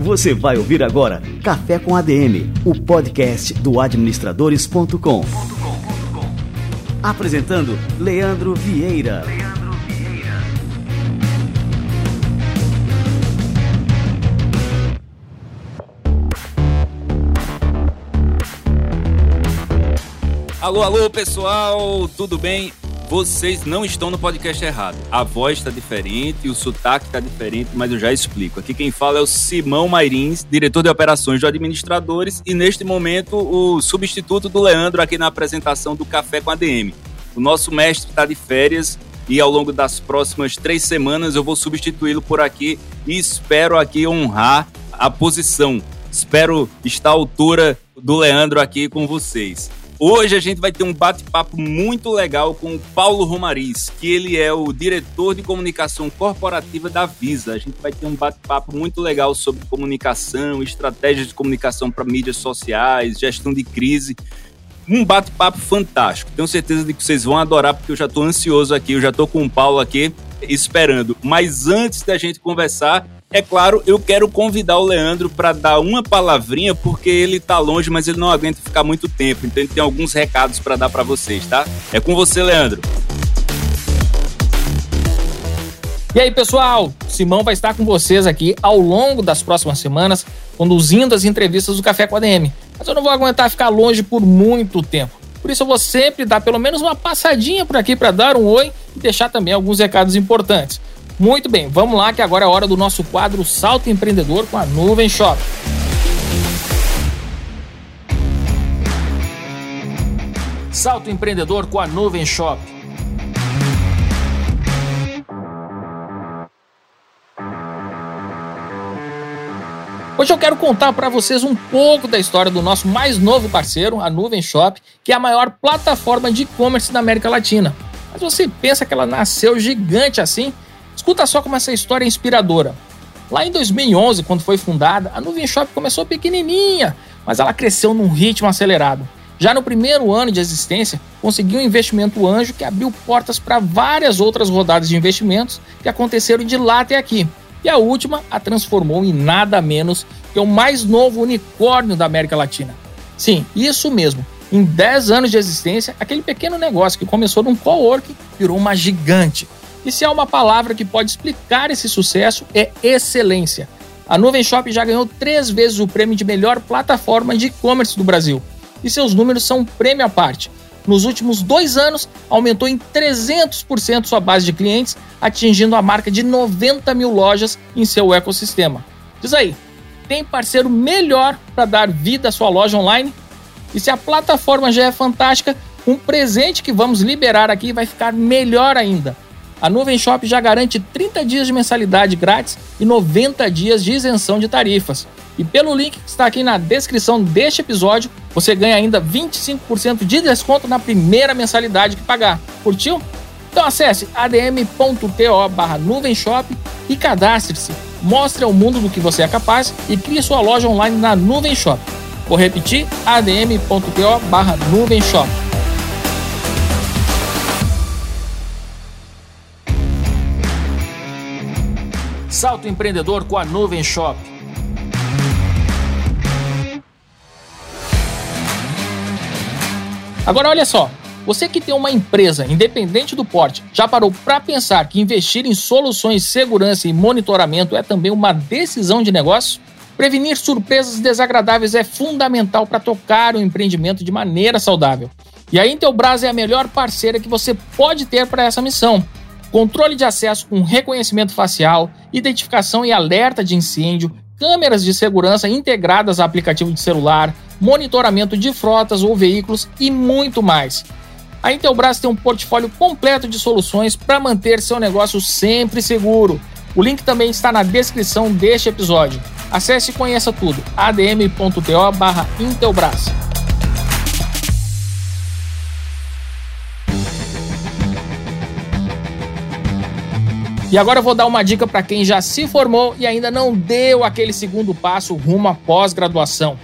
Você vai ouvir agora Café com ADM, o podcast do administradores.com. Apresentando Leandro Vieira. Alô, alô, pessoal, tudo bem? Vocês não estão no podcast errado. A voz está diferente, o sotaque está diferente, mas eu já explico. Aqui quem fala é o Simão Mairins, diretor de operações do Administradores, e neste momento o substituto do Leandro aqui na apresentação do Café com ADM. O nosso mestre está de férias e ao longo das próximas três semanas eu vou substituí-lo por aqui e espero aqui honrar a posição. Espero estar à altura do Leandro aqui com vocês. Hoje a gente vai ter um bate-papo muito legal com o Paulo Romariz, que ele é o diretor de comunicação corporativa da Visa. A gente vai ter um bate-papo muito legal sobre comunicação, estratégias de comunicação para mídias sociais, gestão de crise. Um bate-papo fantástico. Tenho certeza de que vocês vão adorar, porque eu já estou ansioso aqui, eu já estou com o Paulo aqui esperando. Mas antes da gente conversar, é claro, eu quero convidar o Leandro para dar uma palavrinha, porque ele tá longe, mas ele não aguenta ficar muito tempo. Então ele tem alguns recados para dar para vocês, tá? É com você, Leandro. E aí, pessoal? Simão vai estar com vocês aqui ao longo das próximas semanas, conduzindo as entrevistas do Café com a DM. Mas eu não vou aguentar ficar longe por muito tempo. Por isso eu vou sempre dar pelo menos uma passadinha por aqui para dar um oi e deixar também alguns recados importantes. Muito bem, vamos lá que agora é hora do nosso quadro Salto Empreendedor com a Nuvem Shop. Salto Empreendedor com a Nuvem Shop. Hoje eu quero contar para vocês um pouco da história do nosso mais novo parceiro, a Nuvem Shop, que é a maior plataforma de e-commerce da América Latina. Mas você pensa que ela nasceu gigante assim? Escuta só como essa história é inspiradora. Lá em 2011, quando foi fundada, a Nuvem Shop começou pequenininha, mas ela cresceu num ritmo acelerado. Já no primeiro ano de existência, conseguiu um investimento anjo que abriu portas para várias outras rodadas de investimentos que aconteceram de lá até aqui. E a última a transformou em nada menos que o mais novo unicórnio da América Latina. Sim, isso mesmo. Em 10 anos de existência, aquele pequeno negócio que começou num coworking virou uma gigante. E se há uma palavra que pode explicar esse sucesso, é excelência. A Nuvem Shop já ganhou três vezes o prêmio de melhor plataforma de e-commerce do Brasil. E seus números são prêmio à parte. Nos últimos dois anos, aumentou em 300% sua base de clientes, atingindo a marca de 90 mil lojas em seu ecossistema. Diz aí, tem parceiro melhor para dar vida à sua loja online? E se a plataforma já é fantástica, um presente que vamos liberar aqui vai ficar melhor ainda. A Nuvem Shop já garante 30 dias de mensalidade grátis e 90 dias de isenção de tarifas. E pelo link que está aqui na descrição deste episódio, você ganha ainda 25% de desconto na primeira mensalidade que pagar. Curtiu? Então acesse adm.to barra nuvenshop e cadastre-se. Mostre ao mundo do que você é capaz e crie sua loja online na Nuvem Shop. Vou repetir, adm.to barra nuvenshop. Salto empreendedor com a Nuvem Shop. Agora olha só, você que tem uma empresa independente do porte, já parou para pensar que investir em soluções de segurança e monitoramento é também uma decisão de negócio? Prevenir surpresas desagradáveis é fundamental para tocar o empreendimento de maneira saudável. E a Intelbras é a melhor parceira que você pode ter para essa missão controle de acesso com reconhecimento facial, identificação e alerta de incêndio, câmeras de segurança integradas a aplicativo de celular, monitoramento de frotas ou veículos e muito mais. A Intelbras tem um portfólio completo de soluções para manter seu negócio sempre seguro. O link também está na descrição deste episódio. Acesse e conheça tudo. adm.to/intelbras. E agora eu vou dar uma dica para quem já se formou e ainda não deu aquele segundo passo rumo à pós-graduação.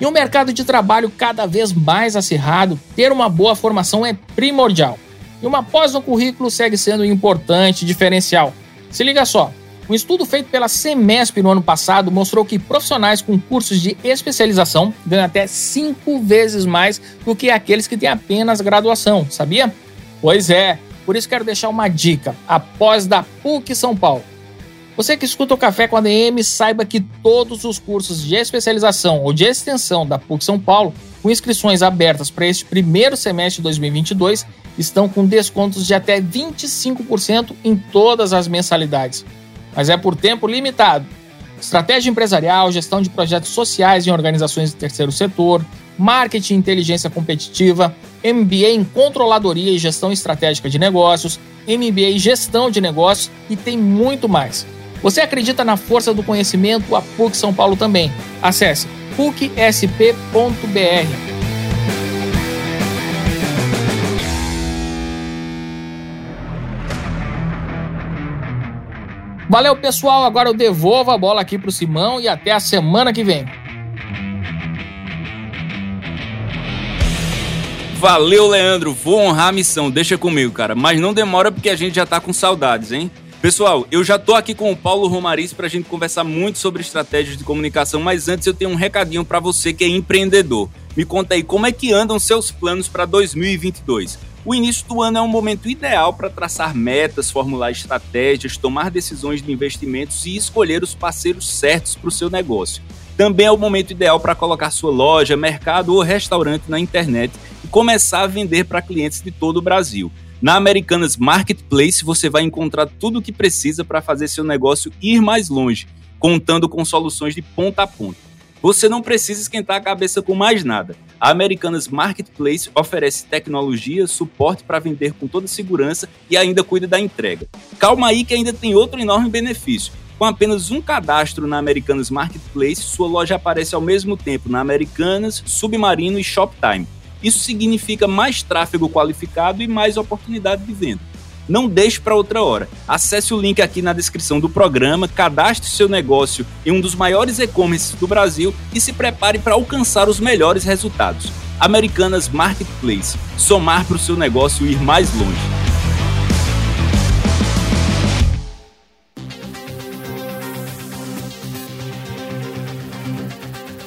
Em um mercado de trabalho cada vez mais acirrado, ter uma boa formação é primordial. E uma pós no currículo segue sendo importante e diferencial. Se liga só, um estudo feito pela Semesp no ano passado mostrou que profissionais com cursos de especialização ganham até cinco vezes mais do que aqueles que têm apenas graduação, sabia? Pois é, por isso quero deixar uma dica: a pós da PUC São Paulo. Você que escuta o Café com a DM, saiba que todos os cursos de especialização ou de extensão da PUC São Paulo, com inscrições abertas para este primeiro semestre de 2022, estão com descontos de até 25% em todas as mensalidades. Mas é por tempo limitado. Estratégia empresarial, gestão de projetos sociais em organizações de terceiro setor, marketing inteligência competitiva, MBA em controladoria e gestão estratégica de negócios, MBA em gestão de negócios e tem muito mais. Você acredita na força do conhecimento? A PUC São Paulo também. Acesse pucsp.br. Valeu, pessoal. Agora eu devolvo a bola aqui para o Simão e até a semana que vem. Valeu, Leandro. Vou honrar a missão. Deixa comigo, cara. Mas não demora porque a gente já tá com saudades, hein? Pessoal, eu já tô aqui com o Paulo Romariz para a gente conversar muito sobre estratégias de comunicação, mas antes eu tenho um recadinho para você que é empreendedor. Me conta aí como é que andam seus planos para 2022. O início do ano é um momento ideal para traçar metas, formular estratégias, tomar decisões de investimentos e escolher os parceiros certos para o seu negócio. Também é o momento ideal para colocar sua loja, mercado ou restaurante na internet e começar a vender para clientes de todo o Brasil. Na Americanas Marketplace você vai encontrar tudo o que precisa para fazer seu negócio ir mais longe, contando com soluções de ponta a ponta. Você não precisa esquentar a cabeça com mais nada. A Americanas Marketplace oferece tecnologia, suporte para vender com toda segurança e ainda cuida da entrega. Calma aí que ainda tem outro enorme benefício. Com apenas um cadastro na Americanas Marketplace, sua loja aparece ao mesmo tempo na Americanas, Submarino e Shoptime. Isso significa mais tráfego qualificado e mais oportunidade de venda. Não deixe para outra hora. Acesse o link aqui na descrição do programa, cadastre seu negócio em um dos maiores e-commerces do Brasil e se prepare para alcançar os melhores resultados. Americanas Marketplace. Somar para o seu negócio ir mais longe.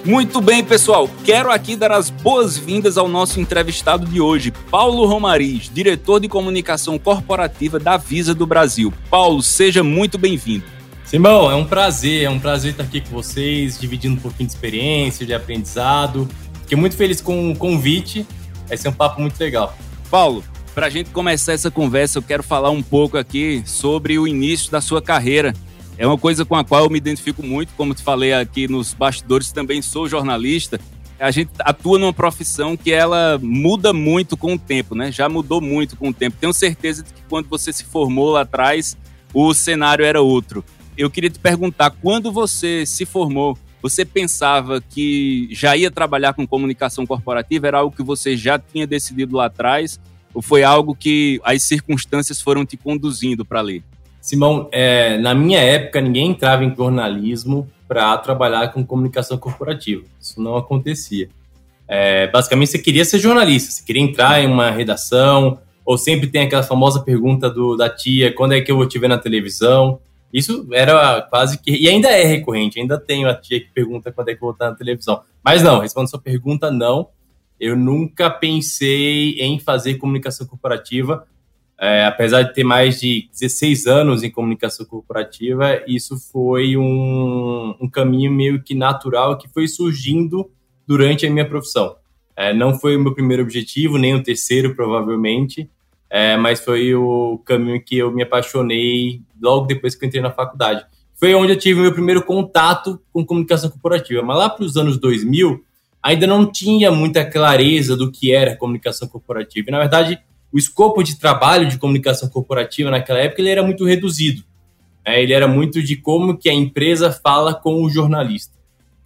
Muito bem, pessoal. Quero aqui dar as boas-vindas ao nosso entrevistado de hoje, Paulo Romariz, diretor de comunicação corporativa da Visa do Brasil. Paulo, seja muito bem-vindo. Simão, é um prazer, é um prazer estar aqui com vocês, dividindo um pouquinho de experiência, de aprendizado. Fiquei muito feliz com o convite, vai ser um papo muito legal. Paulo, para a gente começar essa conversa, eu quero falar um pouco aqui sobre o início da sua carreira é uma coisa com a qual eu me identifico muito, como te falei aqui nos bastidores, também sou jornalista. A gente atua numa profissão que ela muda muito com o tempo, né? Já mudou muito com o tempo. Tenho certeza de que quando você se formou lá atrás, o cenário era outro. Eu queria te perguntar, quando você se formou, você pensava que já ia trabalhar com comunicação corporativa? Era algo que você já tinha decidido lá atrás? Ou foi algo que as circunstâncias foram te conduzindo para ali? Simão, é, na minha época, ninguém entrava em jornalismo para trabalhar com comunicação corporativa. Isso não acontecia. É, basicamente, você queria ser jornalista, você queria entrar em uma redação, ou sempre tem aquela famosa pergunta do, da tia: quando é que eu vou te ver na televisão? Isso era quase que. E ainda é recorrente, ainda tenho a tia que pergunta quando é que eu vou estar na televisão. Mas não, respondendo sua pergunta, não. Eu nunca pensei em fazer comunicação corporativa é, apesar de ter mais de 16 anos em comunicação corporativa, isso foi um, um caminho meio que natural que foi surgindo durante a minha profissão. É, não foi o meu primeiro objetivo, nem o terceiro, provavelmente, é, mas foi o caminho que eu me apaixonei logo depois que eu entrei na faculdade. Foi onde eu tive meu primeiro contato com comunicação corporativa. Mas lá para os anos 2000, ainda não tinha muita clareza do que era comunicação corporativa. E, na verdade, o escopo de trabalho de comunicação corporativa naquela época ele era muito reduzido. Né? Ele era muito de como que a empresa fala com o jornalista.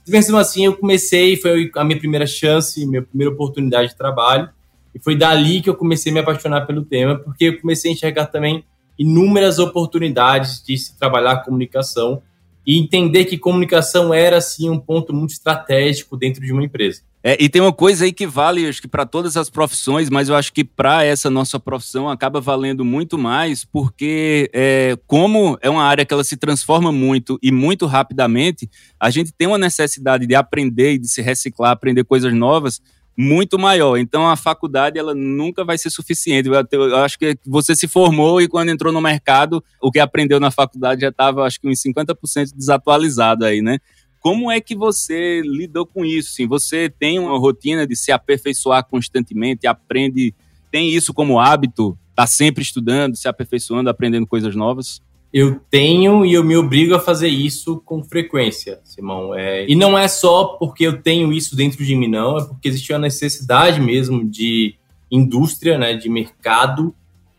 Mesmo assim, eu comecei, foi a minha primeira chance, minha primeira oportunidade de trabalho, e foi dali que eu comecei a me apaixonar pelo tema, porque eu comecei a enxergar também inúmeras oportunidades de se trabalhar comunicação e entender que comunicação era, assim, um ponto muito estratégico dentro de uma empresa. É, e tem uma coisa aí que vale, acho que para todas as profissões, mas eu acho que para essa nossa profissão acaba valendo muito mais, porque é, como é uma área que ela se transforma muito e muito rapidamente, a gente tem uma necessidade de aprender e de se reciclar, aprender coisas novas muito maior. Então a faculdade ela nunca vai ser suficiente. Eu acho que você se formou e quando entrou no mercado, o que aprendeu na faculdade já estava, acho que uns 50% desatualizado aí, né? Como é que você lidou com isso? Sim, você tem uma rotina de se aperfeiçoar constantemente, aprende, tem isso como hábito? Está sempre estudando, se aperfeiçoando, aprendendo coisas novas? Eu tenho e eu me obrigo a fazer isso com frequência, Simão. É, e não é só porque eu tenho isso dentro de mim, não, é porque existe uma necessidade mesmo de indústria, né, de mercado,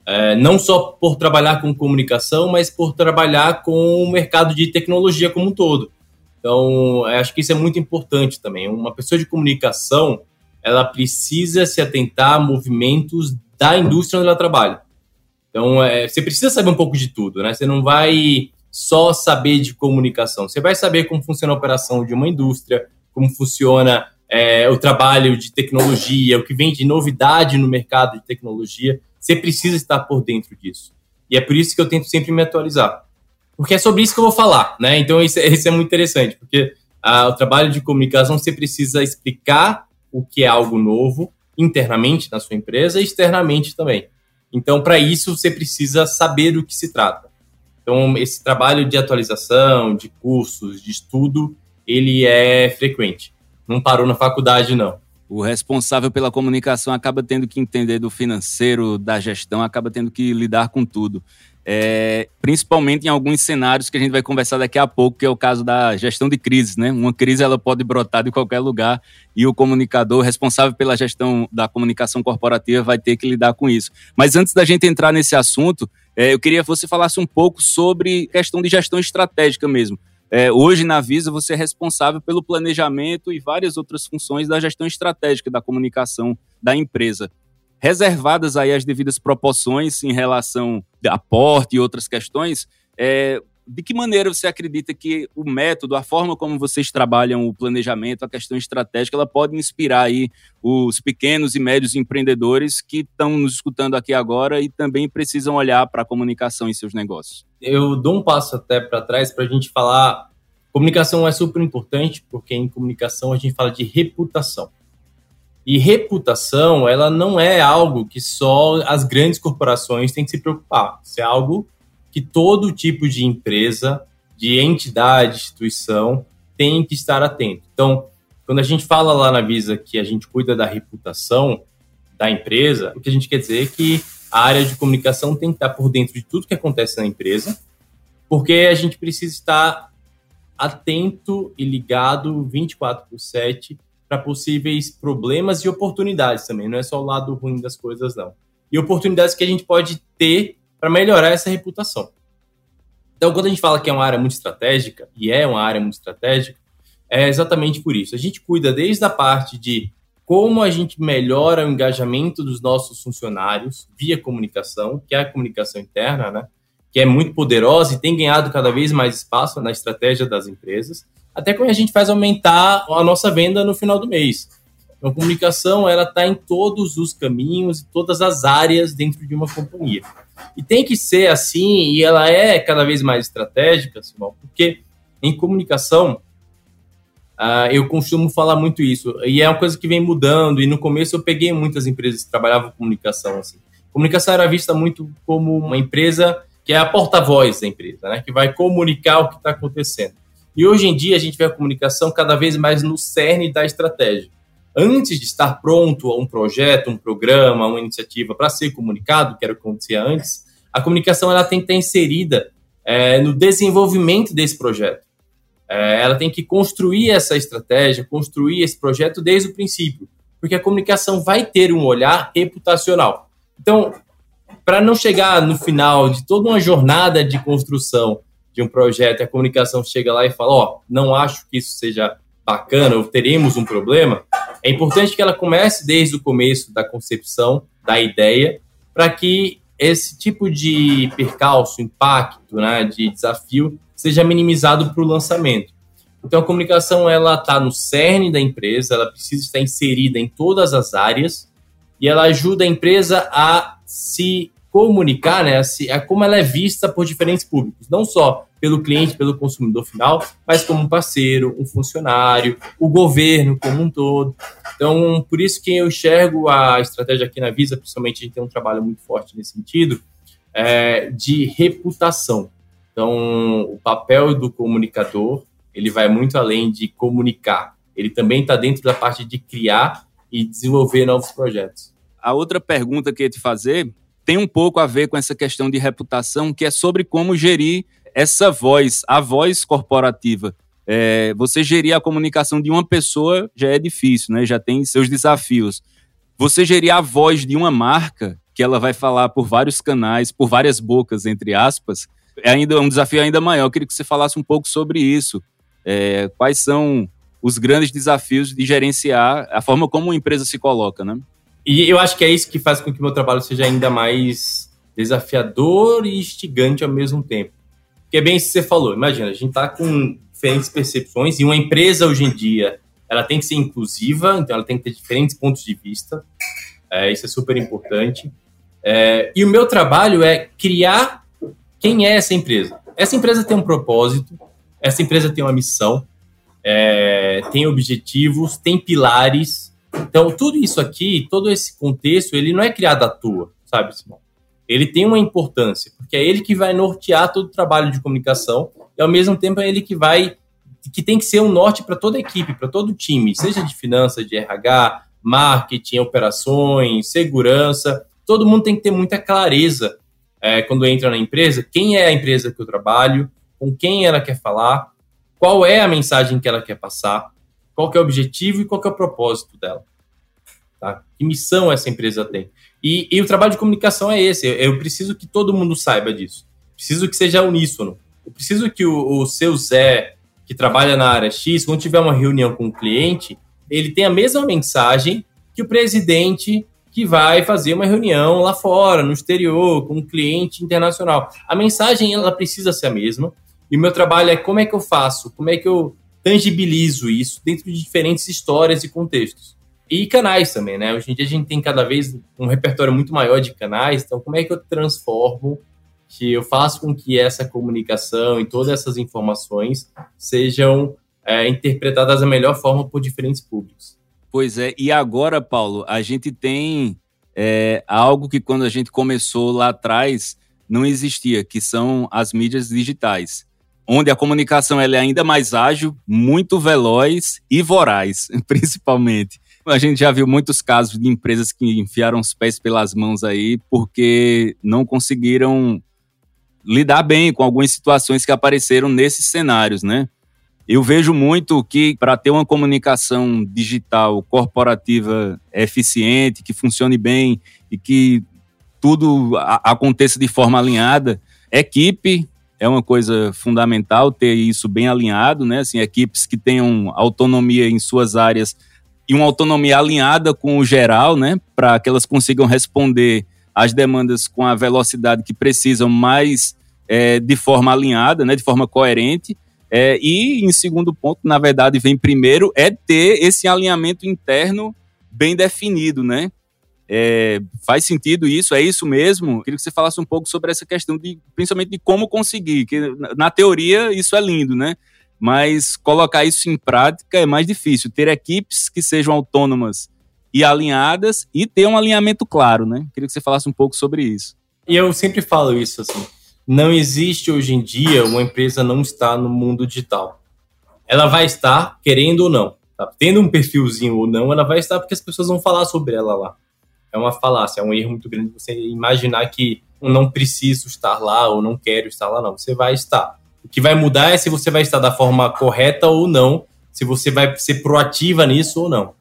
é, não só por trabalhar com comunicação, mas por trabalhar com o mercado de tecnologia como um todo. Então, acho que isso é muito importante também. Uma pessoa de comunicação, ela precisa se atentar a movimentos da indústria onde ela trabalha. Então, é, você precisa saber um pouco de tudo, né? Você não vai só saber de comunicação. Você vai saber como funciona a operação de uma indústria, como funciona é, o trabalho de tecnologia, o que vem de novidade no mercado de tecnologia. Você precisa estar por dentro disso. E é por isso que eu tento sempre me atualizar porque é sobre isso que eu vou falar, né? Então isso, é, isso é muito interessante, porque ah, o trabalho de comunicação você precisa explicar o que é algo novo internamente na sua empresa e externamente também. Então, para isso, você precisa saber do que se trata. Então, esse trabalho de atualização, de cursos, de estudo, ele é frequente. Não parou na faculdade, não. O responsável pela comunicação acaba tendo que entender do financeiro, da gestão, acaba tendo que lidar com tudo é, principalmente em alguns cenários que a gente vai conversar daqui a pouco, que é o caso da gestão de crises, né? Uma crise ela pode brotar de qualquer lugar e o comunicador responsável pela gestão da comunicação corporativa vai ter que lidar com isso. Mas antes da gente entrar nesse assunto, é, eu queria que você falasse um pouco sobre questão de gestão estratégica mesmo. É, hoje na Visa você é responsável pelo planejamento e várias outras funções da gestão estratégica da comunicação da empresa reservadas aí as devidas proporções em relação a aporte e outras questões, é, de que maneira você acredita que o método, a forma como vocês trabalham o planejamento, a questão estratégica, ela pode inspirar aí os pequenos e médios empreendedores que estão nos escutando aqui agora e também precisam olhar para a comunicação em seus negócios? Eu dou um passo até para trás para a gente falar. Comunicação é super importante porque em comunicação a gente fala de reputação. E reputação, ela não é algo que só as grandes corporações têm que se preocupar. Isso é algo que todo tipo de empresa, de entidade, instituição tem que estar atento. Então, quando a gente fala lá na Visa que a gente cuida da reputação da empresa, o que a gente quer dizer é que a área de comunicação tem que estar por dentro de tudo que acontece na empresa, porque a gente precisa estar atento e ligado 24 por 7 para possíveis problemas e oportunidades também. Não é só o lado ruim das coisas, não. E oportunidades que a gente pode ter para melhorar essa reputação. Então, quando a gente fala que é uma área muito estratégica, e é uma área muito estratégica, é exatamente por isso. A gente cuida desde a parte de como a gente melhora o engajamento dos nossos funcionários via comunicação, que é a comunicação interna, né? que é muito poderosa e tem ganhado cada vez mais espaço na estratégia das empresas até quando a gente faz aumentar a nossa venda no final do mês. Então, a comunicação ela está em todos os caminhos todas as áreas dentro de uma companhia. E tem que ser assim, e ela é cada vez mais estratégica, Simão, porque em comunicação uh, eu costumo falar muito isso, e é uma coisa que vem mudando, e no começo eu peguei muitas empresas que trabalhavam com comunicação. Assim. Comunicação era vista muito como uma empresa que é a porta-voz da empresa, né, que vai comunicar o que está acontecendo. E hoje em dia a gente vê a comunicação cada vez mais no cerne da estratégia. Antes de estar pronto um projeto, um programa, uma iniciativa para ser comunicado, que era o que acontecia antes, a comunicação ela tem que estar inserida é, no desenvolvimento desse projeto. É, ela tem que construir essa estratégia, construir esse projeto desde o princípio, porque a comunicação vai ter um olhar reputacional. Então, para não chegar no final de toda uma jornada de construção de um projeto e a comunicação chega lá e fala, ó, oh, não acho que isso seja bacana ou teremos um problema, é importante que ela comece desde o começo da concepção da ideia para que esse tipo de percalço, impacto, né, de desafio seja minimizado para o lançamento. Então a comunicação ela está no cerne da empresa, ela precisa estar inserida em todas as áreas e ela ajuda a empresa a se comunicar, né, a, se, a como ela é vista por diferentes públicos, não só pelo cliente, pelo consumidor final, mas como um parceiro, um funcionário, o governo como um todo. Então, por isso que eu enxergo a estratégia aqui na Visa, principalmente a gente tem um trabalho muito forte nesse sentido, é, de reputação. Então, o papel do comunicador, ele vai muito além de comunicar. Ele também está dentro da parte de criar e desenvolver novos projetos. A outra pergunta que eu ia te fazer tem um pouco a ver com essa questão de reputação, que é sobre como gerir essa voz, a voz corporativa. É, você gerir a comunicação de uma pessoa já é difícil, né? já tem seus desafios. Você gerir a voz de uma marca, que ela vai falar por vários canais, por várias bocas, entre aspas, é ainda um desafio ainda maior. Eu queria que você falasse um pouco sobre isso. É, quais são os grandes desafios de gerenciar a forma como uma empresa se coloca, né? E eu acho que é isso que faz com que o meu trabalho seja ainda mais desafiador e instigante ao mesmo tempo. Que é bem isso que você falou. Imagina, a gente está com diferentes percepções e uma empresa hoje em dia ela tem que ser inclusiva, então ela tem que ter diferentes pontos de vista. É, isso é super importante. É, e o meu trabalho é criar quem é essa empresa. Essa empresa tem um propósito, essa empresa tem uma missão, é, tem objetivos, tem pilares, então, tudo isso aqui, todo esse contexto, ele não é criado à toa, sabe, Simão? Ele tem uma importância, porque é ele que vai nortear todo o trabalho de comunicação e, ao mesmo tempo, é ele que vai, que tem que ser um norte para toda a equipe, para todo o time, seja de finanças, de RH, marketing, operações, segurança. Todo mundo tem que ter muita clareza é, quando entra na empresa, quem é a empresa que eu trabalho, com quem ela quer falar, qual é a mensagem que ela quer passar qual é o objetivo e qual é o propósito dela. Tá? Que missão essa empresa tem. E, e o trabalho de comunicação é esse. Eu, eu, preciso que todo mundo saiba disso. Preciso que seja uníssono. Eu preciso que o, o seu Zé, que trabalha na área X, quando tiver uma reunião com o um cliente, ele tenha a mesma mensagem que o presidente que vai fazer uma reunião lá fora, no exterior, com um cliente internacional. A mensagem ela precisa ser a mesma. E o meu trabalho é como é que eu faço, como é que eu tangibilizo isso dentro de diferentes histórias e contextos. E canais também, né? Hoje em dia a gente tem cada vez um repertório muito maior de canais, então como é que eu transformo, que eu faço com que essa comunicação e todas essas informações sejam é, interpretadas da melhor forma por diferentes públicos. Pois é, e agora, Paulo, a gente tem é, algo que quando a gente começou lá atrás não existia, que são as mídias digitais onde a comunicação é ainda mais ágil, muito veloz e voraz, principalmente. A gente já viu muitos casos de empresas que enfiaram os pés pelas mãos aí porque não conseguiram lidar bem com algumas situações que apareceram nesses cenários, né? Eu vejo muito que para ter uma comunicação digital corporativa eficiente, que funcione bem e que tudo aconteça de forma alinhada, equipe, é uma coisa fundamental ter isso bem alinhado, né? Assim, equipes que tenham autonomia em suas áreas e uma autonomia alinhada com o geral, né? Para que elas consigam responder às demandas com a velocidade que precisam, mas é, de forma alinhada, né? De forma coerente. É, e, em segundo ponto, na verdade, vem primeiro, é ter esse alinhamento interno bem definido, né? É, faz sentido isso? É isso mesmo? Queria que você falasse um pouco sobre essa questão de, principalmente de como conseguir, que na teoria isso é lindo, né? Mas colocar isso em prática é mais difícil. Ter equipes que sejam autônomas e alinhadas e ter um alinhamento claro, né? Queria que você falasse um pouco sobre isso. E eu sempre falo isso assim. Não existe hoje em dia uma empresa não está no mundo digital. Ela vai estar querendo ou não. Tá? Tendo um perfilzinho ou não, ela vai estar porque as pessoas vão falar sobre ela lá é uma falácia, é um erro muito grande você imaginar que eu não preciso estar lá ou não quero estar lá, não. Você vai estar. O que vai mudar é se você vai estar da forma correta ou não, se você vai ser proativa nisso ou não.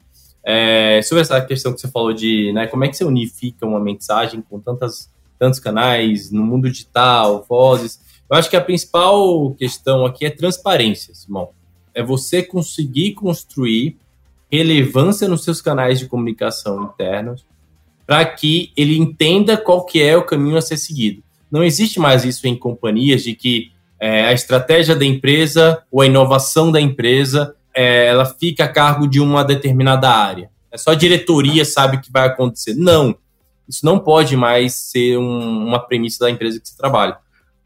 É, sobre essa questão que você falou de né, como é que você unifica uma mensagem com tantas, tantos canais no mundo digital, vozes, eu acho que a principal questão aqui é transparência, Simão. É você conseguir construir relevância nos seus canais de comunicação internos, para que ele entenda qual que é o caminho a ser seguido. Não existe mais isso em companhias de que é, a estratégia da empresa ou a inovação da empresa é, ela fica a cargo de uma determinada área. É só a diretoria sabe o que vai acontecer. Não, isso não pode mais ser um, uma premissa da empresa que você trabalha.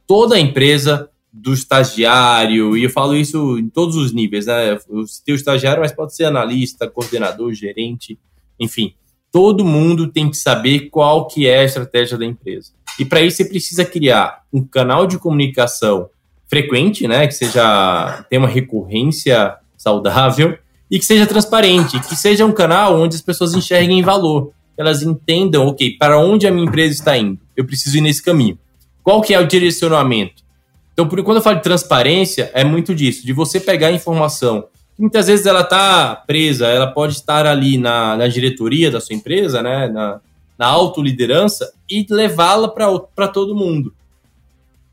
Toda empresa do estagiário, e eu falo isso em todos os níveis, né? Eu citei o estagiário, mas pode ser analista, coordenador, gerente, enfim. Todo mundo tem que saber qual que é a estratégia da empresa. E para isso você precisa criar um canal de comunicação frequente, né? Que seja tenha uma recorrência saudável e que seja transparente, que seja um canal onde as pessoas enxerguem valor, elas entendam, ok, para onde a minha empresa está indo? Eu preciso ir nesse caminho. Qual que é o direcionamento? Então, por quando eu falo de transparência, é muito disso, de você pegar a informação. Muitas vezes ela está presa, ela pode estar ali na, na diretoria da sua empresa, né, na, na autoliderança, e levá-la para todo mundo.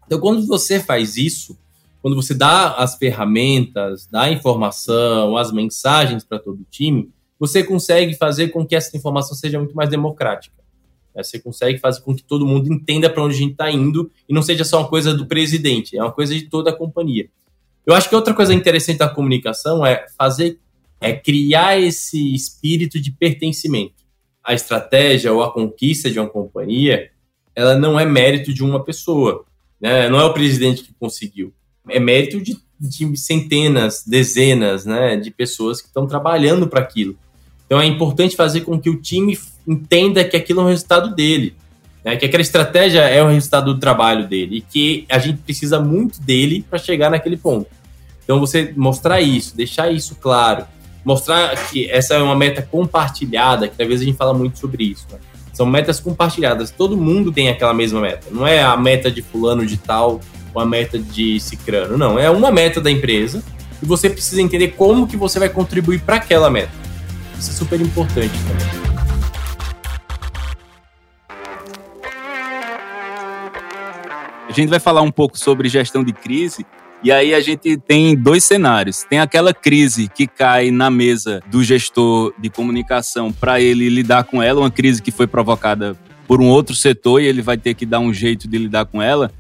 Então, quando você faz isso, quando você dá as ferramentas, dá a informação, as mensagens para todo o time, você consegue fazer com que essa informação seja muito mais democrática. É, você consegue fazer com que todo mundo entenda para onde a gente está indo e não seja só uma coisa do presidente, é uma coisa de toda a companhia. Eu acho que outra coisa interessante da comunicação é fazer, é criar esse espírito de pertencimento. A estratégia ou a conquista de uma companhia, ela não é mérito de uma pessoa, né? Não é o presidente que conseguiu, é mérito de, de centenas, dezenas, né, de pessoas que estão trabalhando para aquilo. Então é importante fazer com que o time entenda que aquilo é um resultado dele, né? que aquela estratégia é o resultado do trabalho dele e que a gente precisa muito dele para chegar naquele ponto. Então você mostrar isso, deixar isso claro, mostrar que essa é uma meta compartilhada, que às vezes a gente fala muito sobre isso. Né? São metas compartilhadas, todo mundo tem aquela mesma meta. Não é a meta de fulano de tal ou a meta de cicrano, não. É uma meta da empresa e você precisa entender como que você vai contribuir para aquela meta. Isso é super importante também. A gente vai falar um pouco sobre gestão de crise. E aí a gente tem dois cenários. Tem aquela crise que cai na mesa do gestor de comunicação para ele lidar com ela, uma crise que foi provocada por um outro setor e ele vai ter que dar um jeito de lidar com ela.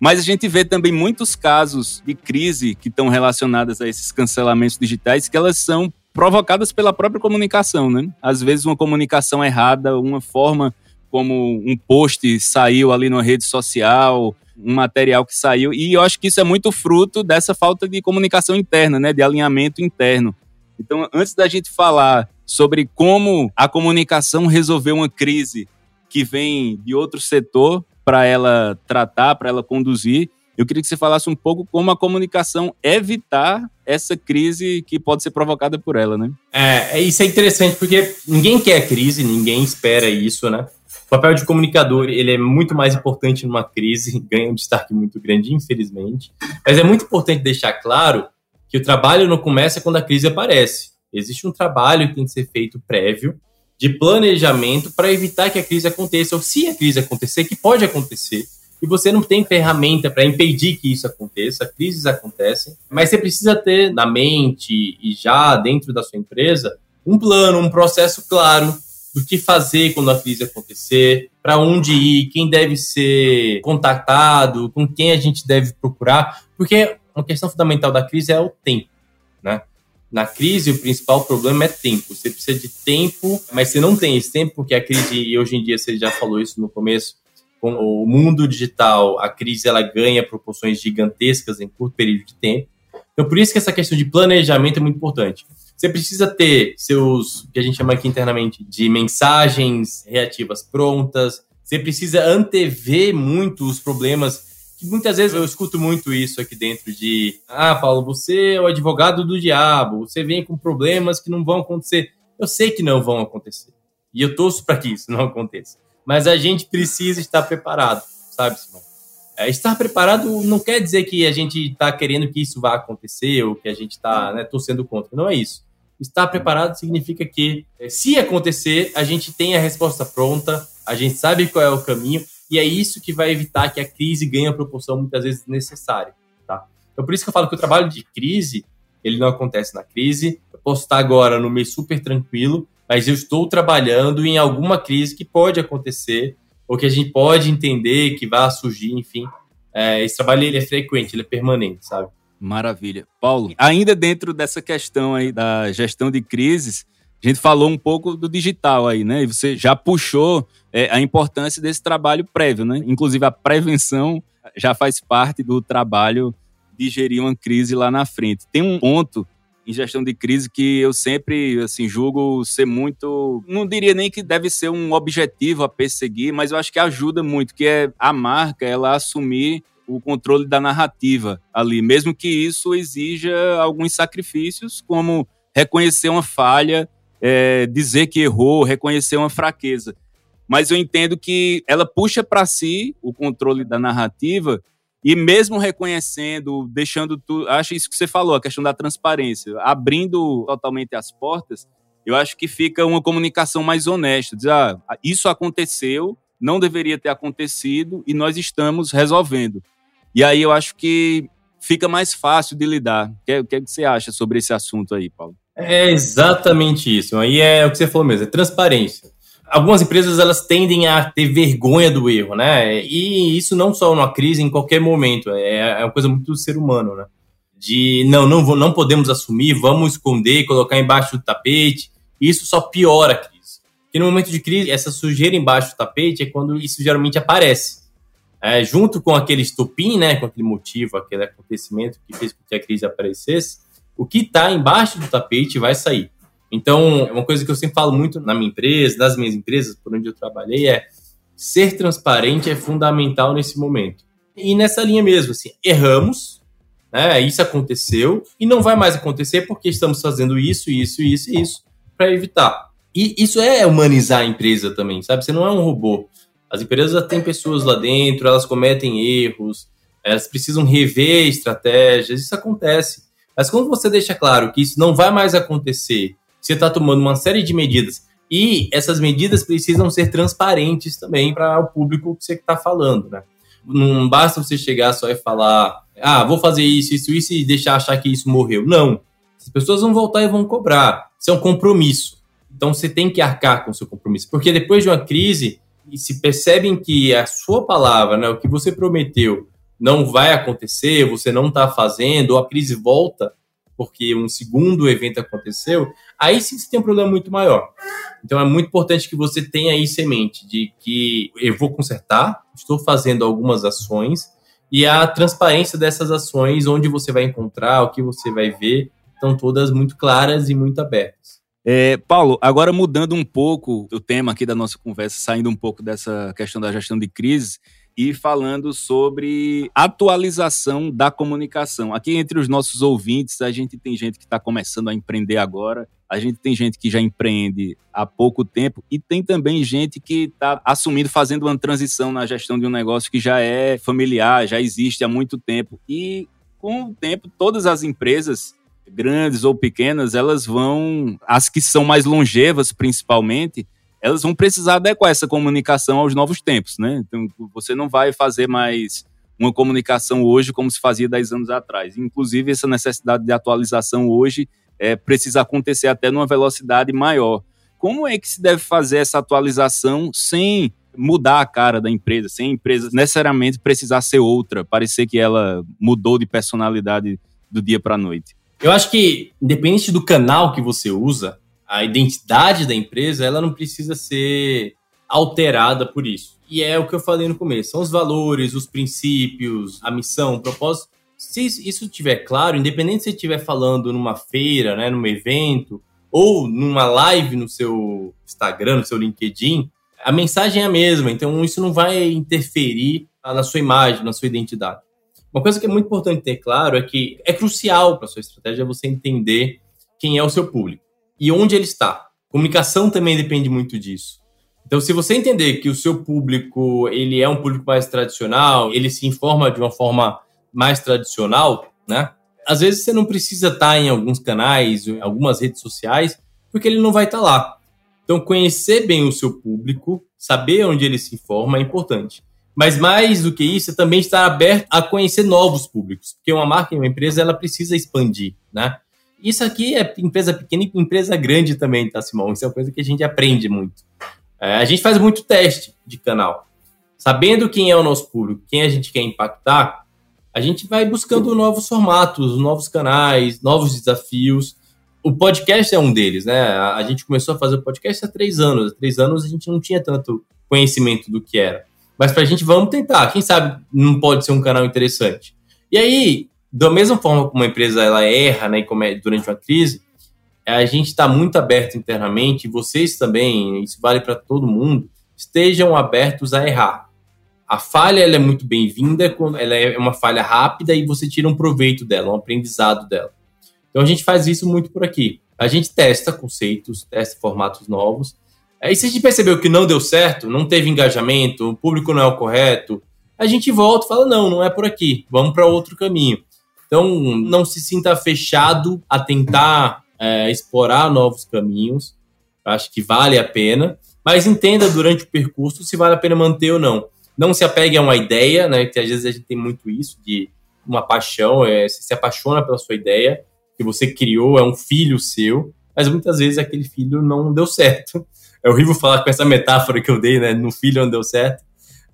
Mas a gente vê também muitos casos de crise que estão relacionadas a esses cancelamentos digitais que elas são provocadas pela própria comunicação, né? Às vezes uma comunicação errada, uma forma como um post saiu ali numa rede social, um material que saiu. E eu acho que isso é muito fruto dessa falta de comunicação interna, né? De alinhamento interno. Então, antes da gente falar sobre como a comunicação resolveu uma crise que vem de outro setor para ela tratar, para ela conduzir, eu queria que você falasse um pouco como a comunicação evitar essa crise que pode ser provocada por ela, né? É, é isso é interessante porque ninguém quer crise, ninguém espera isso, né? O papel de comunicador ele é muito mais importante numa crise, ganha um destaque muito grande, infelizmente. Mas é muito importante deixar claro que o trabalho não começa quando a crise aparece. Existe um trabalho que tem que ser feito prévio de planejamento para evitar que a crise aconteça, ou se a crise acontecer, que pode acontecer, e você não tem ferramenta para impedir que isso aconteça, crises acontecem, mas você precisa ter na mente e já dentro da sua empresa um plano, um processo claro do que fazer quando a crise acontecer, para onde ir, quem deve ser contatado, com quem a gente deve procurar, porque uma questão fundamental da crise é o tempo, né? Na crise, o principal problema é tempo. Você precisa de tempo, mas você não tem esse tempo, porque a crise, e hoje em dia você já falou isso no começo, com o mundo digital, a crise ela ganha proporções gigantescas em curto período de tempo. Então, por isso que essa questão de planejamento é muito importante. Você precisa ter seus, que a gente chama aqui internamente de mensagens reativas prontas. Você precisa antever muito os problemas. Que muitas vezes eu escuto muito isso aqui dentro de, ah, Paulo, você é o advogado do diabo, você vem com problemas que não vão acontecer. Eu sei que não vão acontecer. E eu torço para que isso não aconteça. Mas a gente precisa estar preparado, sabe, Simão? É, estar preparado não quer dizer que a gente está querendo que isso vá acontecer ou que a gente está né, torcendo contra. Não é isso. Estar preparado significa que, é, se acontecer, a gente tem a resposta pronta, a gente sabe qual é o caminho, e é isso que vai evitar que a crise ganhe a proporção muitas vezes necessária. Tá? Então, por isso que eu falo que o trabalho de crise, ele não acontece na crise. Eu posso estar agora no mês super tranquilo, mas eu estou trabalhando em alguma crise que pode acontecer, ou que a gente pode entender que vai surgir, enfim. é, esse trabalho ele é frequente, ele é permanente, sabe? Maravilha. Paulo, ainda dentro dessa questão aí da gestão de crises, a gente falou um pouco do digital aí, né? E você já puxou é, a importância desse trabalho prévio, né? Inclusive a prevenção já faz parte do trabalho de gerir uma crise lá na frente. Tem um ponto em gestão de crise que eu sempre assim julgo ser muito, não diria nem que deve ser um objetivo a perseguir, mas eu acho que ajuda muito, que é a marca ela assumir o controle da narrativa ali, mesmo que isso exija alguns sacrifícios, como reconhecer uma falha, é, dizer que errou, reconhecer uma fraqueza. Mas eu entendo que ela puxa para si o controle da narrativa e mesmo reconhecendo, deixando tudo, acho isso que você falou, a questão da transparência, abrindo totalmente as portas, eu acho que fica uma comunicação mais honesta, dizer, ah, isso aconteceu, não deveria ter acontecido e nós estamos resolvendo. E aí eu acho que fica mais fácil de lidar. O que, que você acha sobre esse assunto aí, Paulo? É exatamente isso. Aí é o que você falou mesmo, é transparência. Algumas empresas elas tendem a ter vergonha do erro, né? E isso não só numa crise, em qualquer momento. É, é uma coisa muito do ser humano, né? De não, não, não podemos assumir, vamos esconder, colocar embaixo do tapete. Isso só piora a crise. Porque no momento de crise, essa sujeira embaixo do tapete é quando isso geralmente aparece é, junto com aquele estupim, né, com aquele motivo, aquele acontecimento que fez com que a crise aparecesse, o que está embaixo do tapete vai sair. Então, uma coisa que eu sempre falo muito na minha empresa, nas minhas empresas por onde eu trabalhei, é ser transparente é fundamental nesse momento. E nessa linha mesmo, assim, erramos, né, isso aconteceu, e não vai mais acontecer porque estamos fazendo isso, isso, isso e isso para evitar. E isso é humanizar a empresa também, sabe? Você não é um robô. As empresas têm pessoas lá dentro, elas cometem erros, elas precisam rever estratégias, isso acontece. Mas quando você deixa claro que isso não vai mais acontecer, você está tomando uma série de medidas e essas medidas precisam ser transparentes também para o público que você está falando, né? Não basta você chegar só e falar, ah, vou fazer isso, isso, isso e deixar achar que isso morreu. Não. As pessoas vão voltar e vão cobrar. Isso é um compromisso. Então você tem que arcar com o seu compromisso. Porque depois de uma crise, se percebem que a sua palavra, né, o que você prometeu, não vai acontecer, você não está fazendo, ou a crise volta porque um segundo evento aconteceu, aí sim você tem um problema muito maior. Então é muito importante que você tenha isso em mente, de que eu vou consertar, estou fazendo algumas ações, e a transparência dessas ações, onde você vai encontrar, o que você vai ver, estão todas muito claras e muito abertas. É, Paulo, agora mudando um pouco o tema aqui da nossa conversa, saindo um pouco dessa questão da gestão de crise e falando sobre atualização da comunicação. Aqui entre os nossos ouvintes, a gente tem gente que está começando a empreender agora, a gente tem gente que já empreende há pouco tempo e tem também gente que está assumindo, fazendo uma transição na gestão de um negócio que já é familiar, já existe há muito tempo. E com o tempo, todas as empresas grandes ou pequenas, elas vão, as que são mais longevas principalmente, elas vão precisar adequar essa comunicação aos novos tempos, né? Então, você não vai fazer mais uma comunicação hoje como se fazia 10 anos atrás. Inclusive, essa necessidade de atualização hoje é, precisa acontecer até numa velocidade maior. Como é que se deve fazer essa atualização sem mudar a cara da empresa, sem a empresa necessariamente precisar ser outra, parecer que ela mudou de personalidade do dia para a noite? Eu acho que, independente do canal que você usa, a identidade da empresa ela não precisa ser alterada por isso. E é o que eu falei no começo: são os valores, os princípios, a missão, o propósito. Se isso estiver claro, independente se estiver falando numa feira, né, num evento, ou numa live no seu Instagram, no seu LinkedIn, a mensagem é a mesma. Então, isso não vai interferir na sua imagem, na sua identidade. Uma coisa que é muito importante ter claro é que é crucial para sua estratégia você entender quem é o seu público e onde ele está. Comunicação também depende muito disso. Então, se você entender que o seu público ele é um público mais tradicional, ele se informa de uma forma mais tradicional, né? Às vezes você não precisa estar em alguns canais, em algumas redes sociais, porque ele não vai estar lá. Então, conhecer bem o seu público, saber onde ele se informa é importante. Mas mais do que isso, é também estar aberto a conhecer novos públicos, porque uma marca uma empresa ela precisa expandir, né? Isso aqui é empresa pequena e empresa grande também, tá, Simão? Isso é uma coisa que a gente aprende muito. É, a gente faz muito teste de canal. sabendo quem é o nosso público, quem a gente quer impactar, a gente vai buscando novos formatos, novos canais, novos desafios. O podcast é um deles, né? A gente começou a fazer o podcast há três anos. Há três anos a gente não tinha tanto conhecimento do que era. Mas para a gente, vamos tentar. Quem sabe não pode ser um canal interessante. E aí, da mesma forma como uma empresa ela erra né, durante uma crise, a gente está muito aberto internamente, vocês também, isso vale para todo mundo, estejam abertos a errar. A falha ela é muito bem-vinda, ela é uma falha rápida e você tira um proveito dela, um aprendizado dela. Então a gente faz isso muito por aqui. A gente testa conceitos, testa formatos novos. Aí se a gente percebeu que não deu certo, não teve engajamento, o público não é o correto, a gente volta e fala: não, não é por aqui, vamos para outro caminho. Então não se sinta fechado a tentar é, explorar novos caminhos. Acho que vale a pena, mas entenda durante o percurso se vale a pena manter ou não. Não se apegue a uma ideia, né? Que às vezes a gente tem muito isso de uma paixão, é, você se apaixona pela sua ideia, que você criou, é um filho seu, mas muitas vezes aquele filho não deu certo. É horrível falar com essa metáfora que eu dei, né? No filho não deu certo.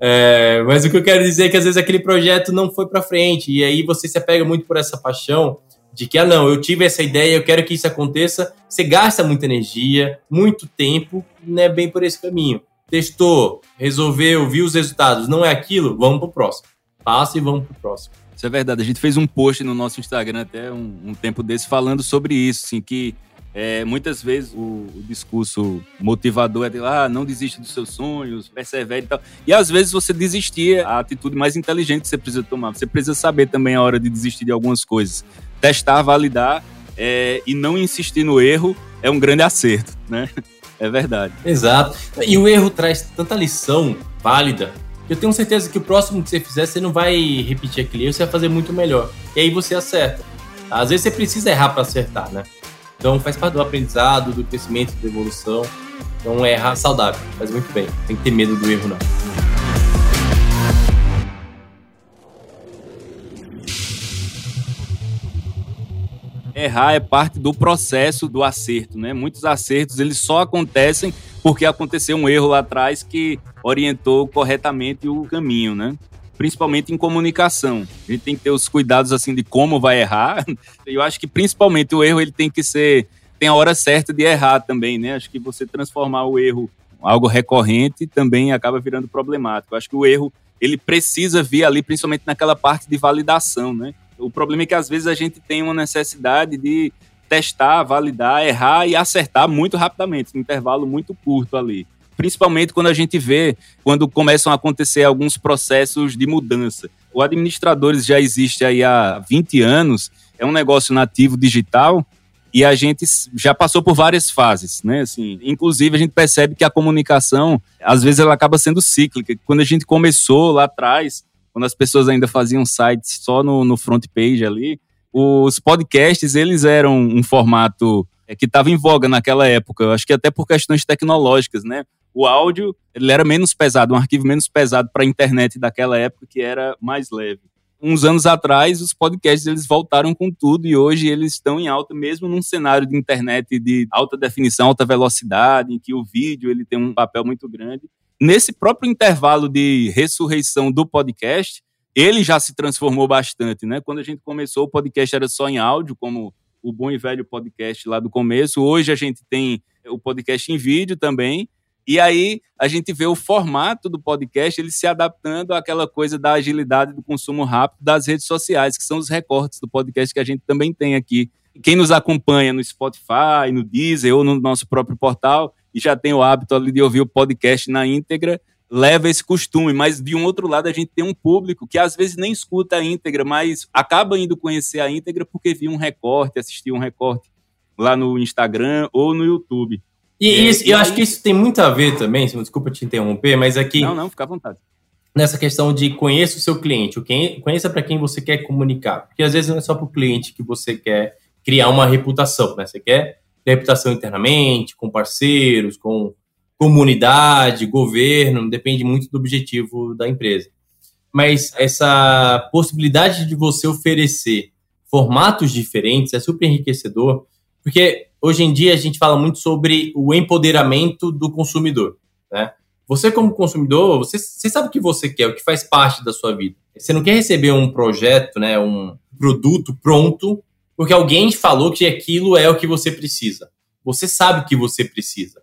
É, mas o que eu quero dizer é que às vezes aquele projeto não foi para frente, e aí você se apega muito por essa paixão de que, ah, não, eu tive essa ideia, eu quero que isso aconteça. Você gasta muita energia, muito tempo, não é bem por esse caminho. Testou, resolveu, viu os resultados, não é aquilo, vamos pro próximo. Passa e vamos pro próximo. Isso é verdade. A gente fez um post no nosso Instagram até um, um tempo desse falando sobre isso, assim, que é, muitas vezes o, o, discurso motivador é de ah, não desista dos seus sonhos, persevere e tal. E às vezes você desistir é a atitude mais inteligente que você precisa tomar. Você precisa saber também a hora de desistir de algumas coisas testar, validar é, e não insistir no erro é um grande acerto, né? É verdade. Exato. E o erro traz tanta lição válida eu tenho certeza que o próximo que você fizer, você não vai repetir aquele erro, você vai fazer muito melhor. E aí você acerta. Às vezes você precisa errar para acertar, né? Então faz parte do aprendizado, do crescimento, da evolução. Então é errar saudável, faz muito bem. Tem que ter medo do erro, não. errar é parte do processo do acerto, né? Muitos acertos eles só acontecem porque aconteceu um erro lá atrás que orientou corretamente o caminho, né? Principalmente em comunicação. A gente tem que ter os cuidados assim de como vai errar. Eu acho que principalmente o erro ele tem que ser tem a hora certa de errar também, né? Acho que você transformar o erro algo recorrente também acaba virando problemático. Acho que o erro ele precisa vir ali principalmente naquela parte de validação, né? O problema é que às vezes a gente tem uma necessidade de testar, validar, errar e acertar muito rapidamente, um intervalo muito curto ali. Principalmente quando a gente vê, quando começam a acontecer alguns processos de mudança. O Administradores já existe aí há 20 anos, é um negócio nativo digital, e a gente já passou por várias fases, né? Assim, inclusive a gente percebe que a comunicação, às vezes ela acaba sendo cíclica. Quando a gente começou lá atrás, quando as pessoas ainda faziam sites só no, no front page ali, os podcasts, eles eram um formato é, que estava em voga naquela época, eu acho que até por questões tecnológicas, né? O áudio, ele era menos pesado, um arquivo menos pesado para a internet daquela época, que era mais leve. Uns anos atrás, os podcasts eles voltaram com tudo e hoje eles estão em alta, mesmo num cenário de internet de alta definição, alta velocidade, em que o vídeo ele tem um papel muito grande nesse próprio intervalo de ressurreição do podcast, ele já se transformou bastante, né? Quando a gente começou, o podcast era só em áudio, como o bom e velho podcast lá do começo. Hoje a gente tem o podcast em vídeo também. E aí a gente vê o formato do podcast ele se adaptando àquela coisa da agilidade do consumo rápido das redes sociais, que são os recortes do podcast que a gente também tem aqui. Quem nos acompanha no Spotify, no Deezer ou no nosso próprio portal, e já tem o hábito ali de ouvir o podcast na íntegra, leva esse costume, mas de um outro lado a gente tem um público que às vezes nem escuta a íntegra, mas acaba indo conhecer a íntegra porque viu um recorte, assistiu um recorte lá no Instagram ou no YouTube. E, é, isso, e eu aí... acho que isso tem muito a ver também, desculpa te interromper, mas aqui... Não, não, fica à vontade. Nessa questão de conheça o seu cliente, conheça para quem você quer comunicar. Porque às vezes não é só para o cliente que você quer criar uma reputação, né? Você quer reputação internamente, com parceiros, com comunidade, governo, depende muito do objetivo da empresa. Mas essa possibilidade de você oferecer formatos diferentes é super enriquecedor, porque hoje em dia a gente fala muito sobre o empoderamento do consumidor, né? Você, como consumidor, você, você sabe o que você quer, o que faz parte da sua vida. Você não quer receber um projeto, né, um produto pronto, porque alguém falou que aquilo é o que você precisa. Você sabe o que você precisa.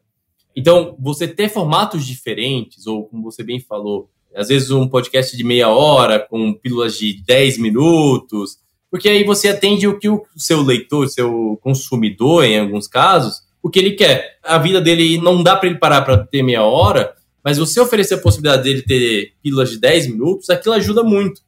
Então, você ter formatos diferentes, ou como você bem falou, às vezes um podcast de meia hora, com pílulas de 10 minutos, porque aí você atende o que o seu leitor, seu consumidor, em alguns casos, o que ele quer. A vida dele não dá para ele parar para ter meia hora, mas você oferecer a possibilidade dele ter pílulas de 10 minutos, aquilo ajuda muito.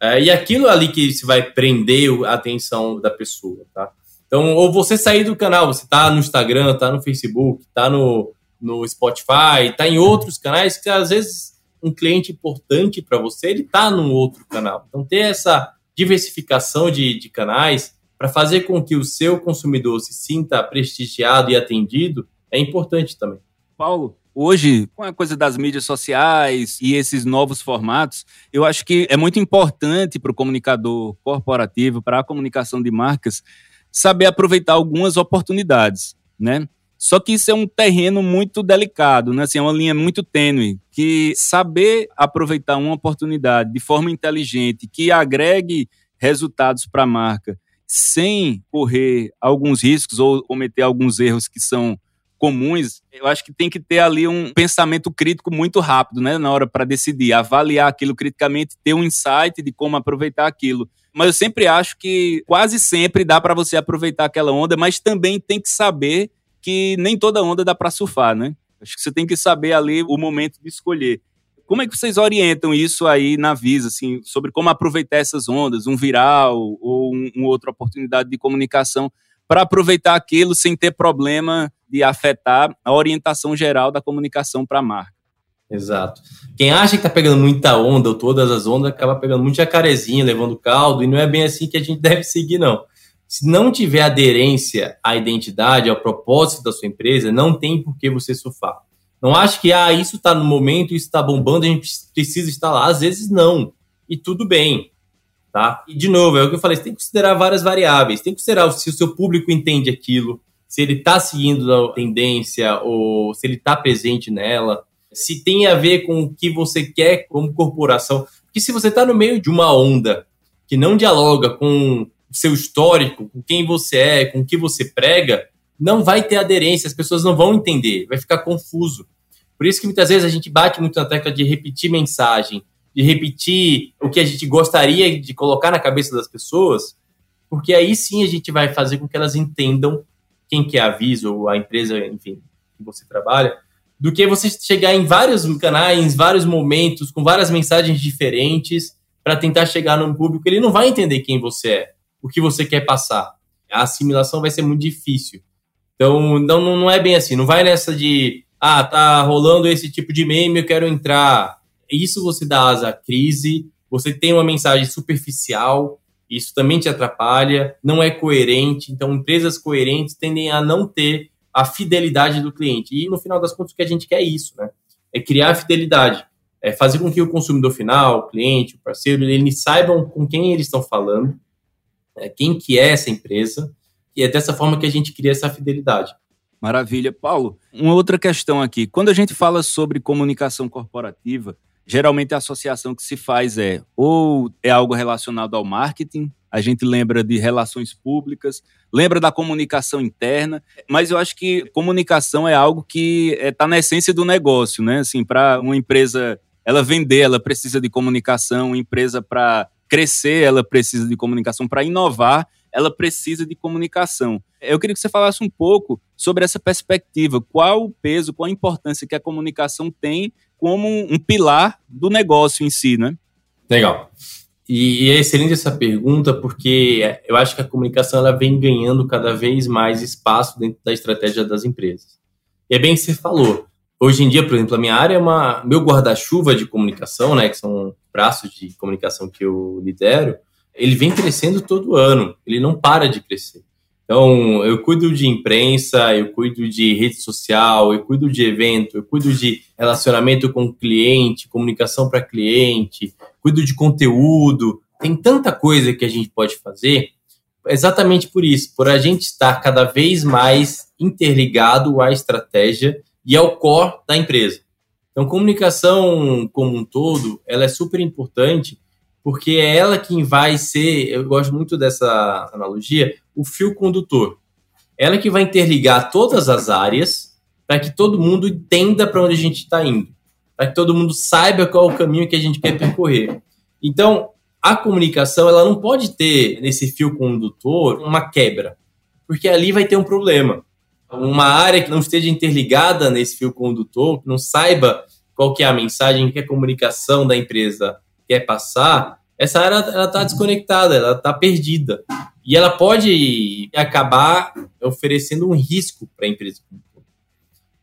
É, e aquilo ali que se vai prender a atenção da pessoa, tá? Então, ou você sair do canal, você tá no Instagram, tá no Facebook, tá no, no Spotify, tá em outros canais que às vezes um cliente importante para você, ele tá num outro canal. Então, ter essa diversificação de, de canais para fazer com que o seu consumidor se sinta prestigiado e atendido é importante também. Paulo, hoje, com a coisa das mídias sociais e esses novos formatos, eu acho que é muito importante para o comunicador corporativo, para a comunicação de marcas, saber aproveitar algumas oportunidades, né? Só que isso é um terreno muito delicado, né? Assim, é uma linha muito tênue, que saber aproveitar uma oportunidade de forma inteligente, que agregue resultados para a marca, sem correr alguns riscos ou cometer alguns erros que são comuns, eu acho que tem que ter ali um pensamento crítico muito rápido, né, na hora para decidir, avaliar aquilo criticamente, ter um insight de como aproveitar aquilo. Mas eu sempre acho que quase sempre dá para você aproveitar aquela onda, mas também tem que saber que nem toda onda dá para surfar, né? Acho que você tem que saber ali o momento de escolher. Como é que vocês orientam isso aí na Visa, assim, sobre como aproveitar essas ondas, um viral ou um, outra oportunidade de comunicação para aproveitar aquilo sem ter problema de afetar a orientação geral da comunicação para a marca. Exato. Quem acha que tá pegando muita onda ou todas as ondas acaba pegando muito jacarezinho, levando caldo, e não é bem assim que a gente deve seguir, não. Se não tiver aderência à identidade, ao propósito da sua empresa, não tem por que você surfar. Não acho que, ah, isso está no momento, isso está bombando, a gente precisa estar lá. Às vezes não. E tudo bem. Tá? E, de novo, é o que eu falei, você tem que considerar várias variáveis. Tem que considerar se o seu público entende aquilo, se ele está seguindo a tendência ou se ele está presente nela, se tem a ver com o que você quer como corporação. Porque se você está no meio de uma onda que não dialoga com seu histórico, com quem você é, com o que você prega, não vai ter aderência, as pessoas não vão entender, vai ficar confuso. Por isso que muitas vezes a gente bate muito na tecla de repetir mensagem, de repetir o que a gente gostaria de colocar na cabeça das pessoas, porque aí sim a gente vai fazer com que elas entendam quem que é a Visa ou a empresa, enfim, que você trabalha, do que você chegar em vários canais, vários momentos, com várias mensagens diferentes, para tentar chegar num público, ele não vai entender quem você é, o que você quer passar. A assimilação vai ser muito difícil. Então, não, não é bem assim. Não vai nessa de, ah, tá rolando esse tipo de meme, eu quero entrar. Isso você dá asa à crise, você tem uma mensagem superficial, isso também te atrapalha, não é coerente. Então, empresas coerentes tendem a não ter a fidelidade do cliente. E no final das contas, o que a gente quer é isso, né? É criar a fidelidade. É fazer com que o consumidor final, o cliente, o parceiro, eles saibam com quem eles estão falando, quem que é essa empresa, e é dessa forma que a gente cria essa fidelidade. Maravilha. Paulo, uma outra questão aqui. Quando a gente fala sobre comunicação corporativa, geralmente a associação que se faz é ou é algo relacionado ao marketing, a gente lembra de relações públicas, lembra da comunicação interna, mas eu acho que comunicação é algo que está é, tá na essência do negócio, né? Assim, para uma empresa ela vender, ela precisa de comunicação, empresa para crescer, ela precisa de comunicação, para inovar, ela precisa de comunicação. Eu queria que você falasse um pouco sobre essa perspectiva. Qual o peso, qual a importância que a comunicação tem como um pilar do negócio em si, né? Legal. E, é excelente essa pergunta, porque eu acho que a comunicação ela vem ganhando cada vez mais espaço dentro da estratégia das empresas. E é bem que você falou. Hoje em dia, por exemplo, a minha área é uma. Meu guarda-chuva de comunicação, né? Que são braços de comunicação que eu lidero ele vem crescendo todo ano, ele não para de crescer. Então, eu cuido de imprensa, eu cuido de rede social, eu cuido de evento, eu cuido de relacionamento com o cliente, comunicação para cliente, cuido de conteúdo. Tem tanta coisa que a gente pode fazer, exatamente por isso, por a gente estar cada vez mais interligado à estratégia e ao core da empresa. Então, comunicação como um todo, ela é super importante, porque é ela quem vai ser, eu gosto muito dessa analogia, o fio condutor. Ela que vai interligar todas as áreas para que todo mundo entenda para onde a gente está indo, para que todo mundo saiba qual é o caminho que a gente quer percorrer. Então, a comunicação ela não pode ter nesse fio condutor uma quebra, porque ali vai ter um problema uma área que não esteja interligada nesse fio condutor, que não saiba qual que é a mensagem que a comunicação da empresa quer passar, essa área ela está desconectada, ela está perdida. E ela pode acabar oferecendo um risco para a empresa.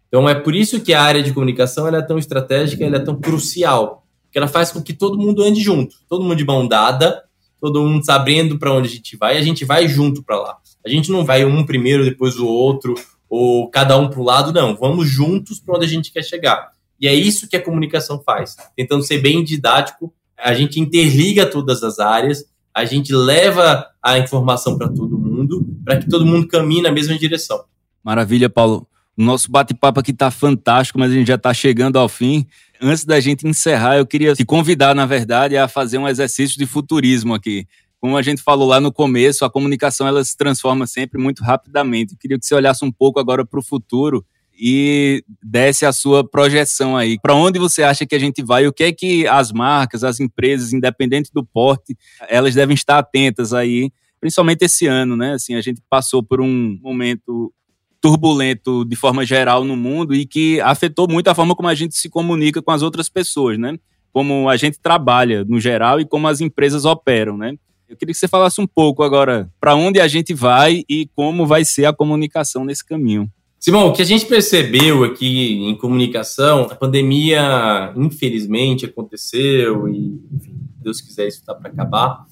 Então é por isso que a área de comunicação é tão estratégica, é tão crucial, porque ela faz com que todo mundo ande junto, todo mundo de mão dada, todo mundo sabendo para onde a gente vai, e a gente vai junto para lá. A gente não vai um primeiro, depois o outro, ou cada um para o lado, não. Vamos juntos para onde a gente quer chegar. E é isso que a comunicação faz. Tentando ser bem didático, a gente interliga todas as áreas, a gente leva a informação para todo mundo, para que todo mundo caminhe na mesma direção. Maravilha, Paulo. O nosso bate-papo aqui está fantástico, mas a gente já está chegando ao fim. Antes da gente encerrar, eu queria te convidar, na verdade, a fazer um exercício de futurismo aqui como a gente falou lá no começo, a comunicação ela se transforma sempre muito rapidamente. Eu queria que você olhasse um pouco agora para o futuro e desse a sua projeção aí. Para onde você acha que a gente vai? O que é que as marcas, as empresas, independente do porte, elas devem estar atentas aí, principalmente esse ano, né? Assim, a gente passou por um momento turbulento de forma geral no mundo e que afetou muito a forma como a gente se comunica com as outras pessoas, né? Como a gente trabalha no geral e como as empresas operam, né? Eu queria que você falasse um pouco agora para onde a gente vai e como vai ser a comunicação nesse caminho. Simão, o que a gente percebeu aqui em comunicação, a pandemia, infelizmente, aconteceu e, enfim, Deus quiser, isso está para acabar,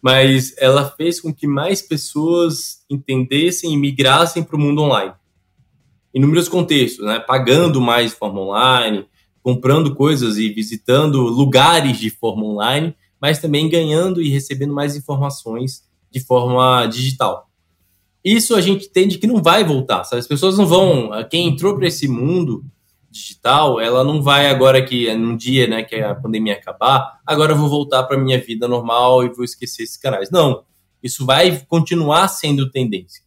mas ela fez com que mais pessoas entendessem e migrassem para o mundo online. Inúmeros contextos, né? Pagando mais de forma online, comprando coisas e visitando lugares de forma online, mas também ganhando e recebendo mais informações de forma digital. Isso a gente entende que não vai voltar, sabe? As pessoas não vão. Quem entrou para esse mundo digital, ela não vai agora que é num dia, né, que a pandemia acabar, agora eu vou voltar para minha vida normal e vou esquecer esses canais. Não, isso vai continuar sendo tendência.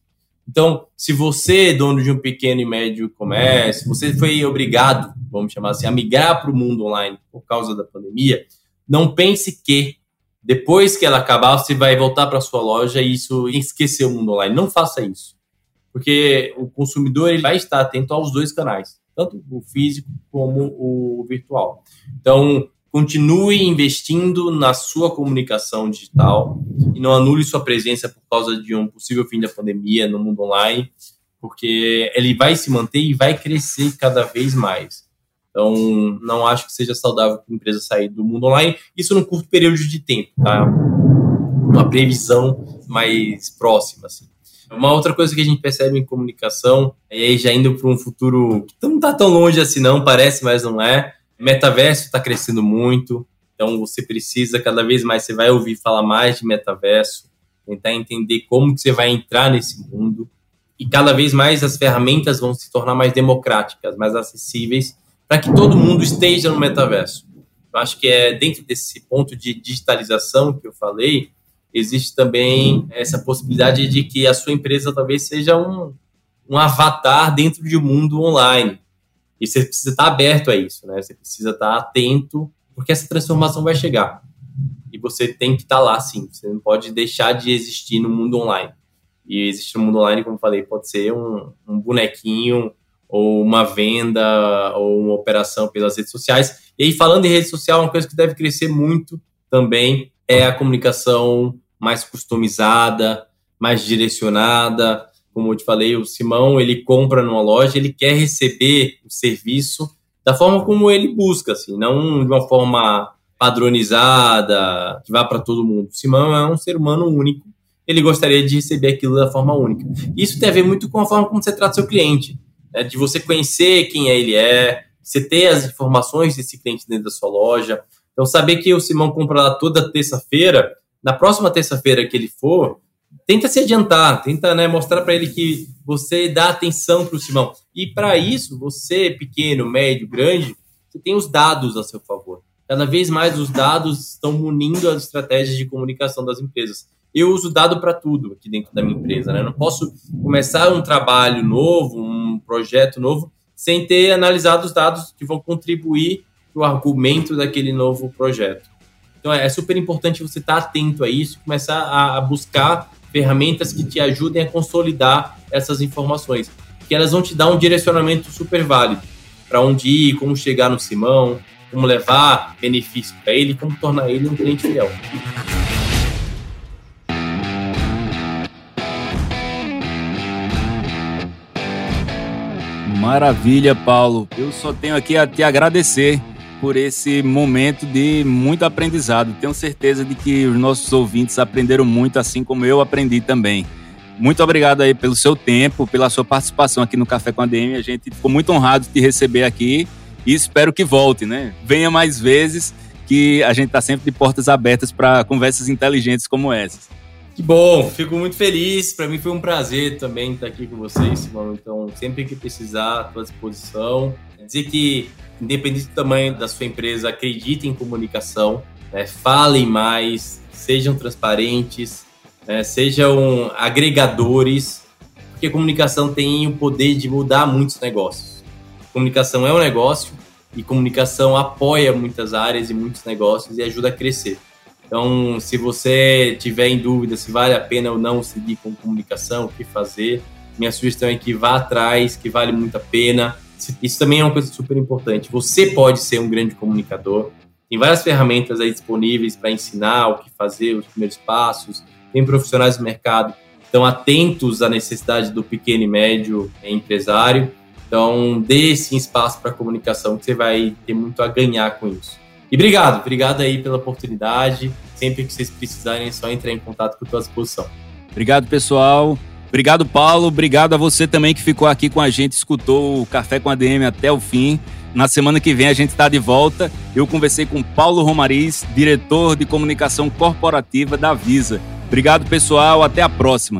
Então, se você, dono de um pequeno e médio comércio, você foi obrigado, vamos chamar assim, a migrar para o mundo online por causa da pandemia, não pense que depois que ela acabar, você vai voltar para sua loja e isso esquecer o mundo online. Não faça isso. Porque o consumidor ele vai estar atento aos dois canais, tanto o físico como o virtual. Então, continue investindo na sua comunicação digital e não anule sua presença por causa de um possível fim da pandemia no mundo online, porque ele vai se manter e vai crescer cada vez mais. Então, não acho que seja saudável para a empresa sair do mundo online, isso num curto período de tempo, tá? Uma previsão mais próxima, assim. Uma outra coisa que a gente percebe em comunicação, e aí já indo para um futuro que não está tão longe assim não, parece, mas não é, metaverso está crescendo muito, então você precisa, cada vez mais, você vai ouvir falar mais de metaverso, tentar entender como que você vai entrar nesse mundo, e cada vez mais as ferramentas vão se tornar mais democráticas, mais acessíveis, para que todo mundo esteja no metaverso. Eu acho que é dentro desse ponto de digitalização que eu falei, existe também essa possibilidade de que a sua empresa talvez seja um, um avatar dentro de um mundo online. E você precisa estar aberto a isso, né? Você precisa estar atento, porque essa transformação vai chegar. E você tem que estar lá, sim. Você não pode deixar de existir no mundo online. E existir no mundo online, como eu falei, pode ser um, um bonequinho ou uma venda, ou uma operação pelas redes sociais. E aí, falando em rede social, uma coisa que deve crescer muito também é a comunicação mais customizada, mais direcionada. Como eu te falei, o Simão, ele compra numa loja, ele quer receber o serviço da forma como ele busca, assim, não de uma forma padronizada, que vá para todo mundo. O Simão é um ser humano único, ele gostaria de receber aquilo da forma única. Isso tem a ver muito com a forma como você trata seu cliente né, de você conhecer quem ele é, você ter as informações desse cliente dentro da sua loja. Então, saber que o Simão compra lá toda terça-feira, na próxima terça-feira que ele for, tenta se adiantar, tenta né, mostrar para ele que você dá atenção para o Simão. E para isso, você, pequeno, médio, grande, Você tem os dados a seu favor. Cada vez mais os dados estão munindo as estratégias de comunicação das empresas. Eu uso dado para tudo aqui dentro da minha empresa. Né? Eu não posso começar um trabalho novo, um projeto novo, sem ter analisado os dados que vão contribuir para o argumento daquele novo projeto. Então é super importante você estar atento a isso, começar a buscar ferramentas que te ajudem a consolidar essas informações, que elas vão te dar um direcionamento super válido para onde ir, como chegar no Simão, como levar benefício para ele, como tornar ele um cliente fiel. Maravilha, Paulo. Eu só tenho aqui a te agradecer por esse momento de muito aprendizado. Tenho certeza de que os nossos ouvintes aprenderam muito, assim como eu aprendi também. Muito obrigado aí pelo seu tempo, pela sua participação aqui no Café com a DM. A gente ficou muito honrado de te receber aqui e espero que volte, né? Venha mais vezes, que a gente está sempre de portas abertas para conversas inteligentes como essas. Que bom, fico muito feliz. Para mim foi um prazer também estar aqui com vocês, Simão. Então, sempre que precisar, à tua disposição. Dizer que, independente do tamanho da sua empresa, acredite em comunicação, né? falem mais, sejam transparentes, né? sejam agregadores, porque comunicação tem o poder de mudar muitos negócios. Comunicação é um negócio e comunicação apoia muitas áreas e muitos negócios e ajuda a crescer. Então, se você tiver em dúvida se vale a pena ou não seguir com comunicação, o que fazer, minha sugestão é que vá atrás, que vale muito a pena. Isso também é uma coisa super importante. Você pode ser um grande comunicador. Tem várias ferramentas aí disponíveis para ensinar o que fazer, os primeiros passos. Tem profissionais do mercado estão atentos à necessidade do pequeno e médio empresário. Então, dê esse espaço para comunicação que você vai ter muito a ganhar com isso. E obrigado, obrigado aí pela oportunidade. Sempre que vocês precisarem, é só entrar em contato com a tua disposição. Obrigado, pessoal. Obrigado, Paulo. Obrigado a você também que ficou aqui com a gente, escutou o Café com a DM até o fim. Na semana que vem a gente está de volta. Eu conversei com Paulo Romariz, diretor de comunicação corporativa da Visa. Obrigado, pessoal. Até a próxima.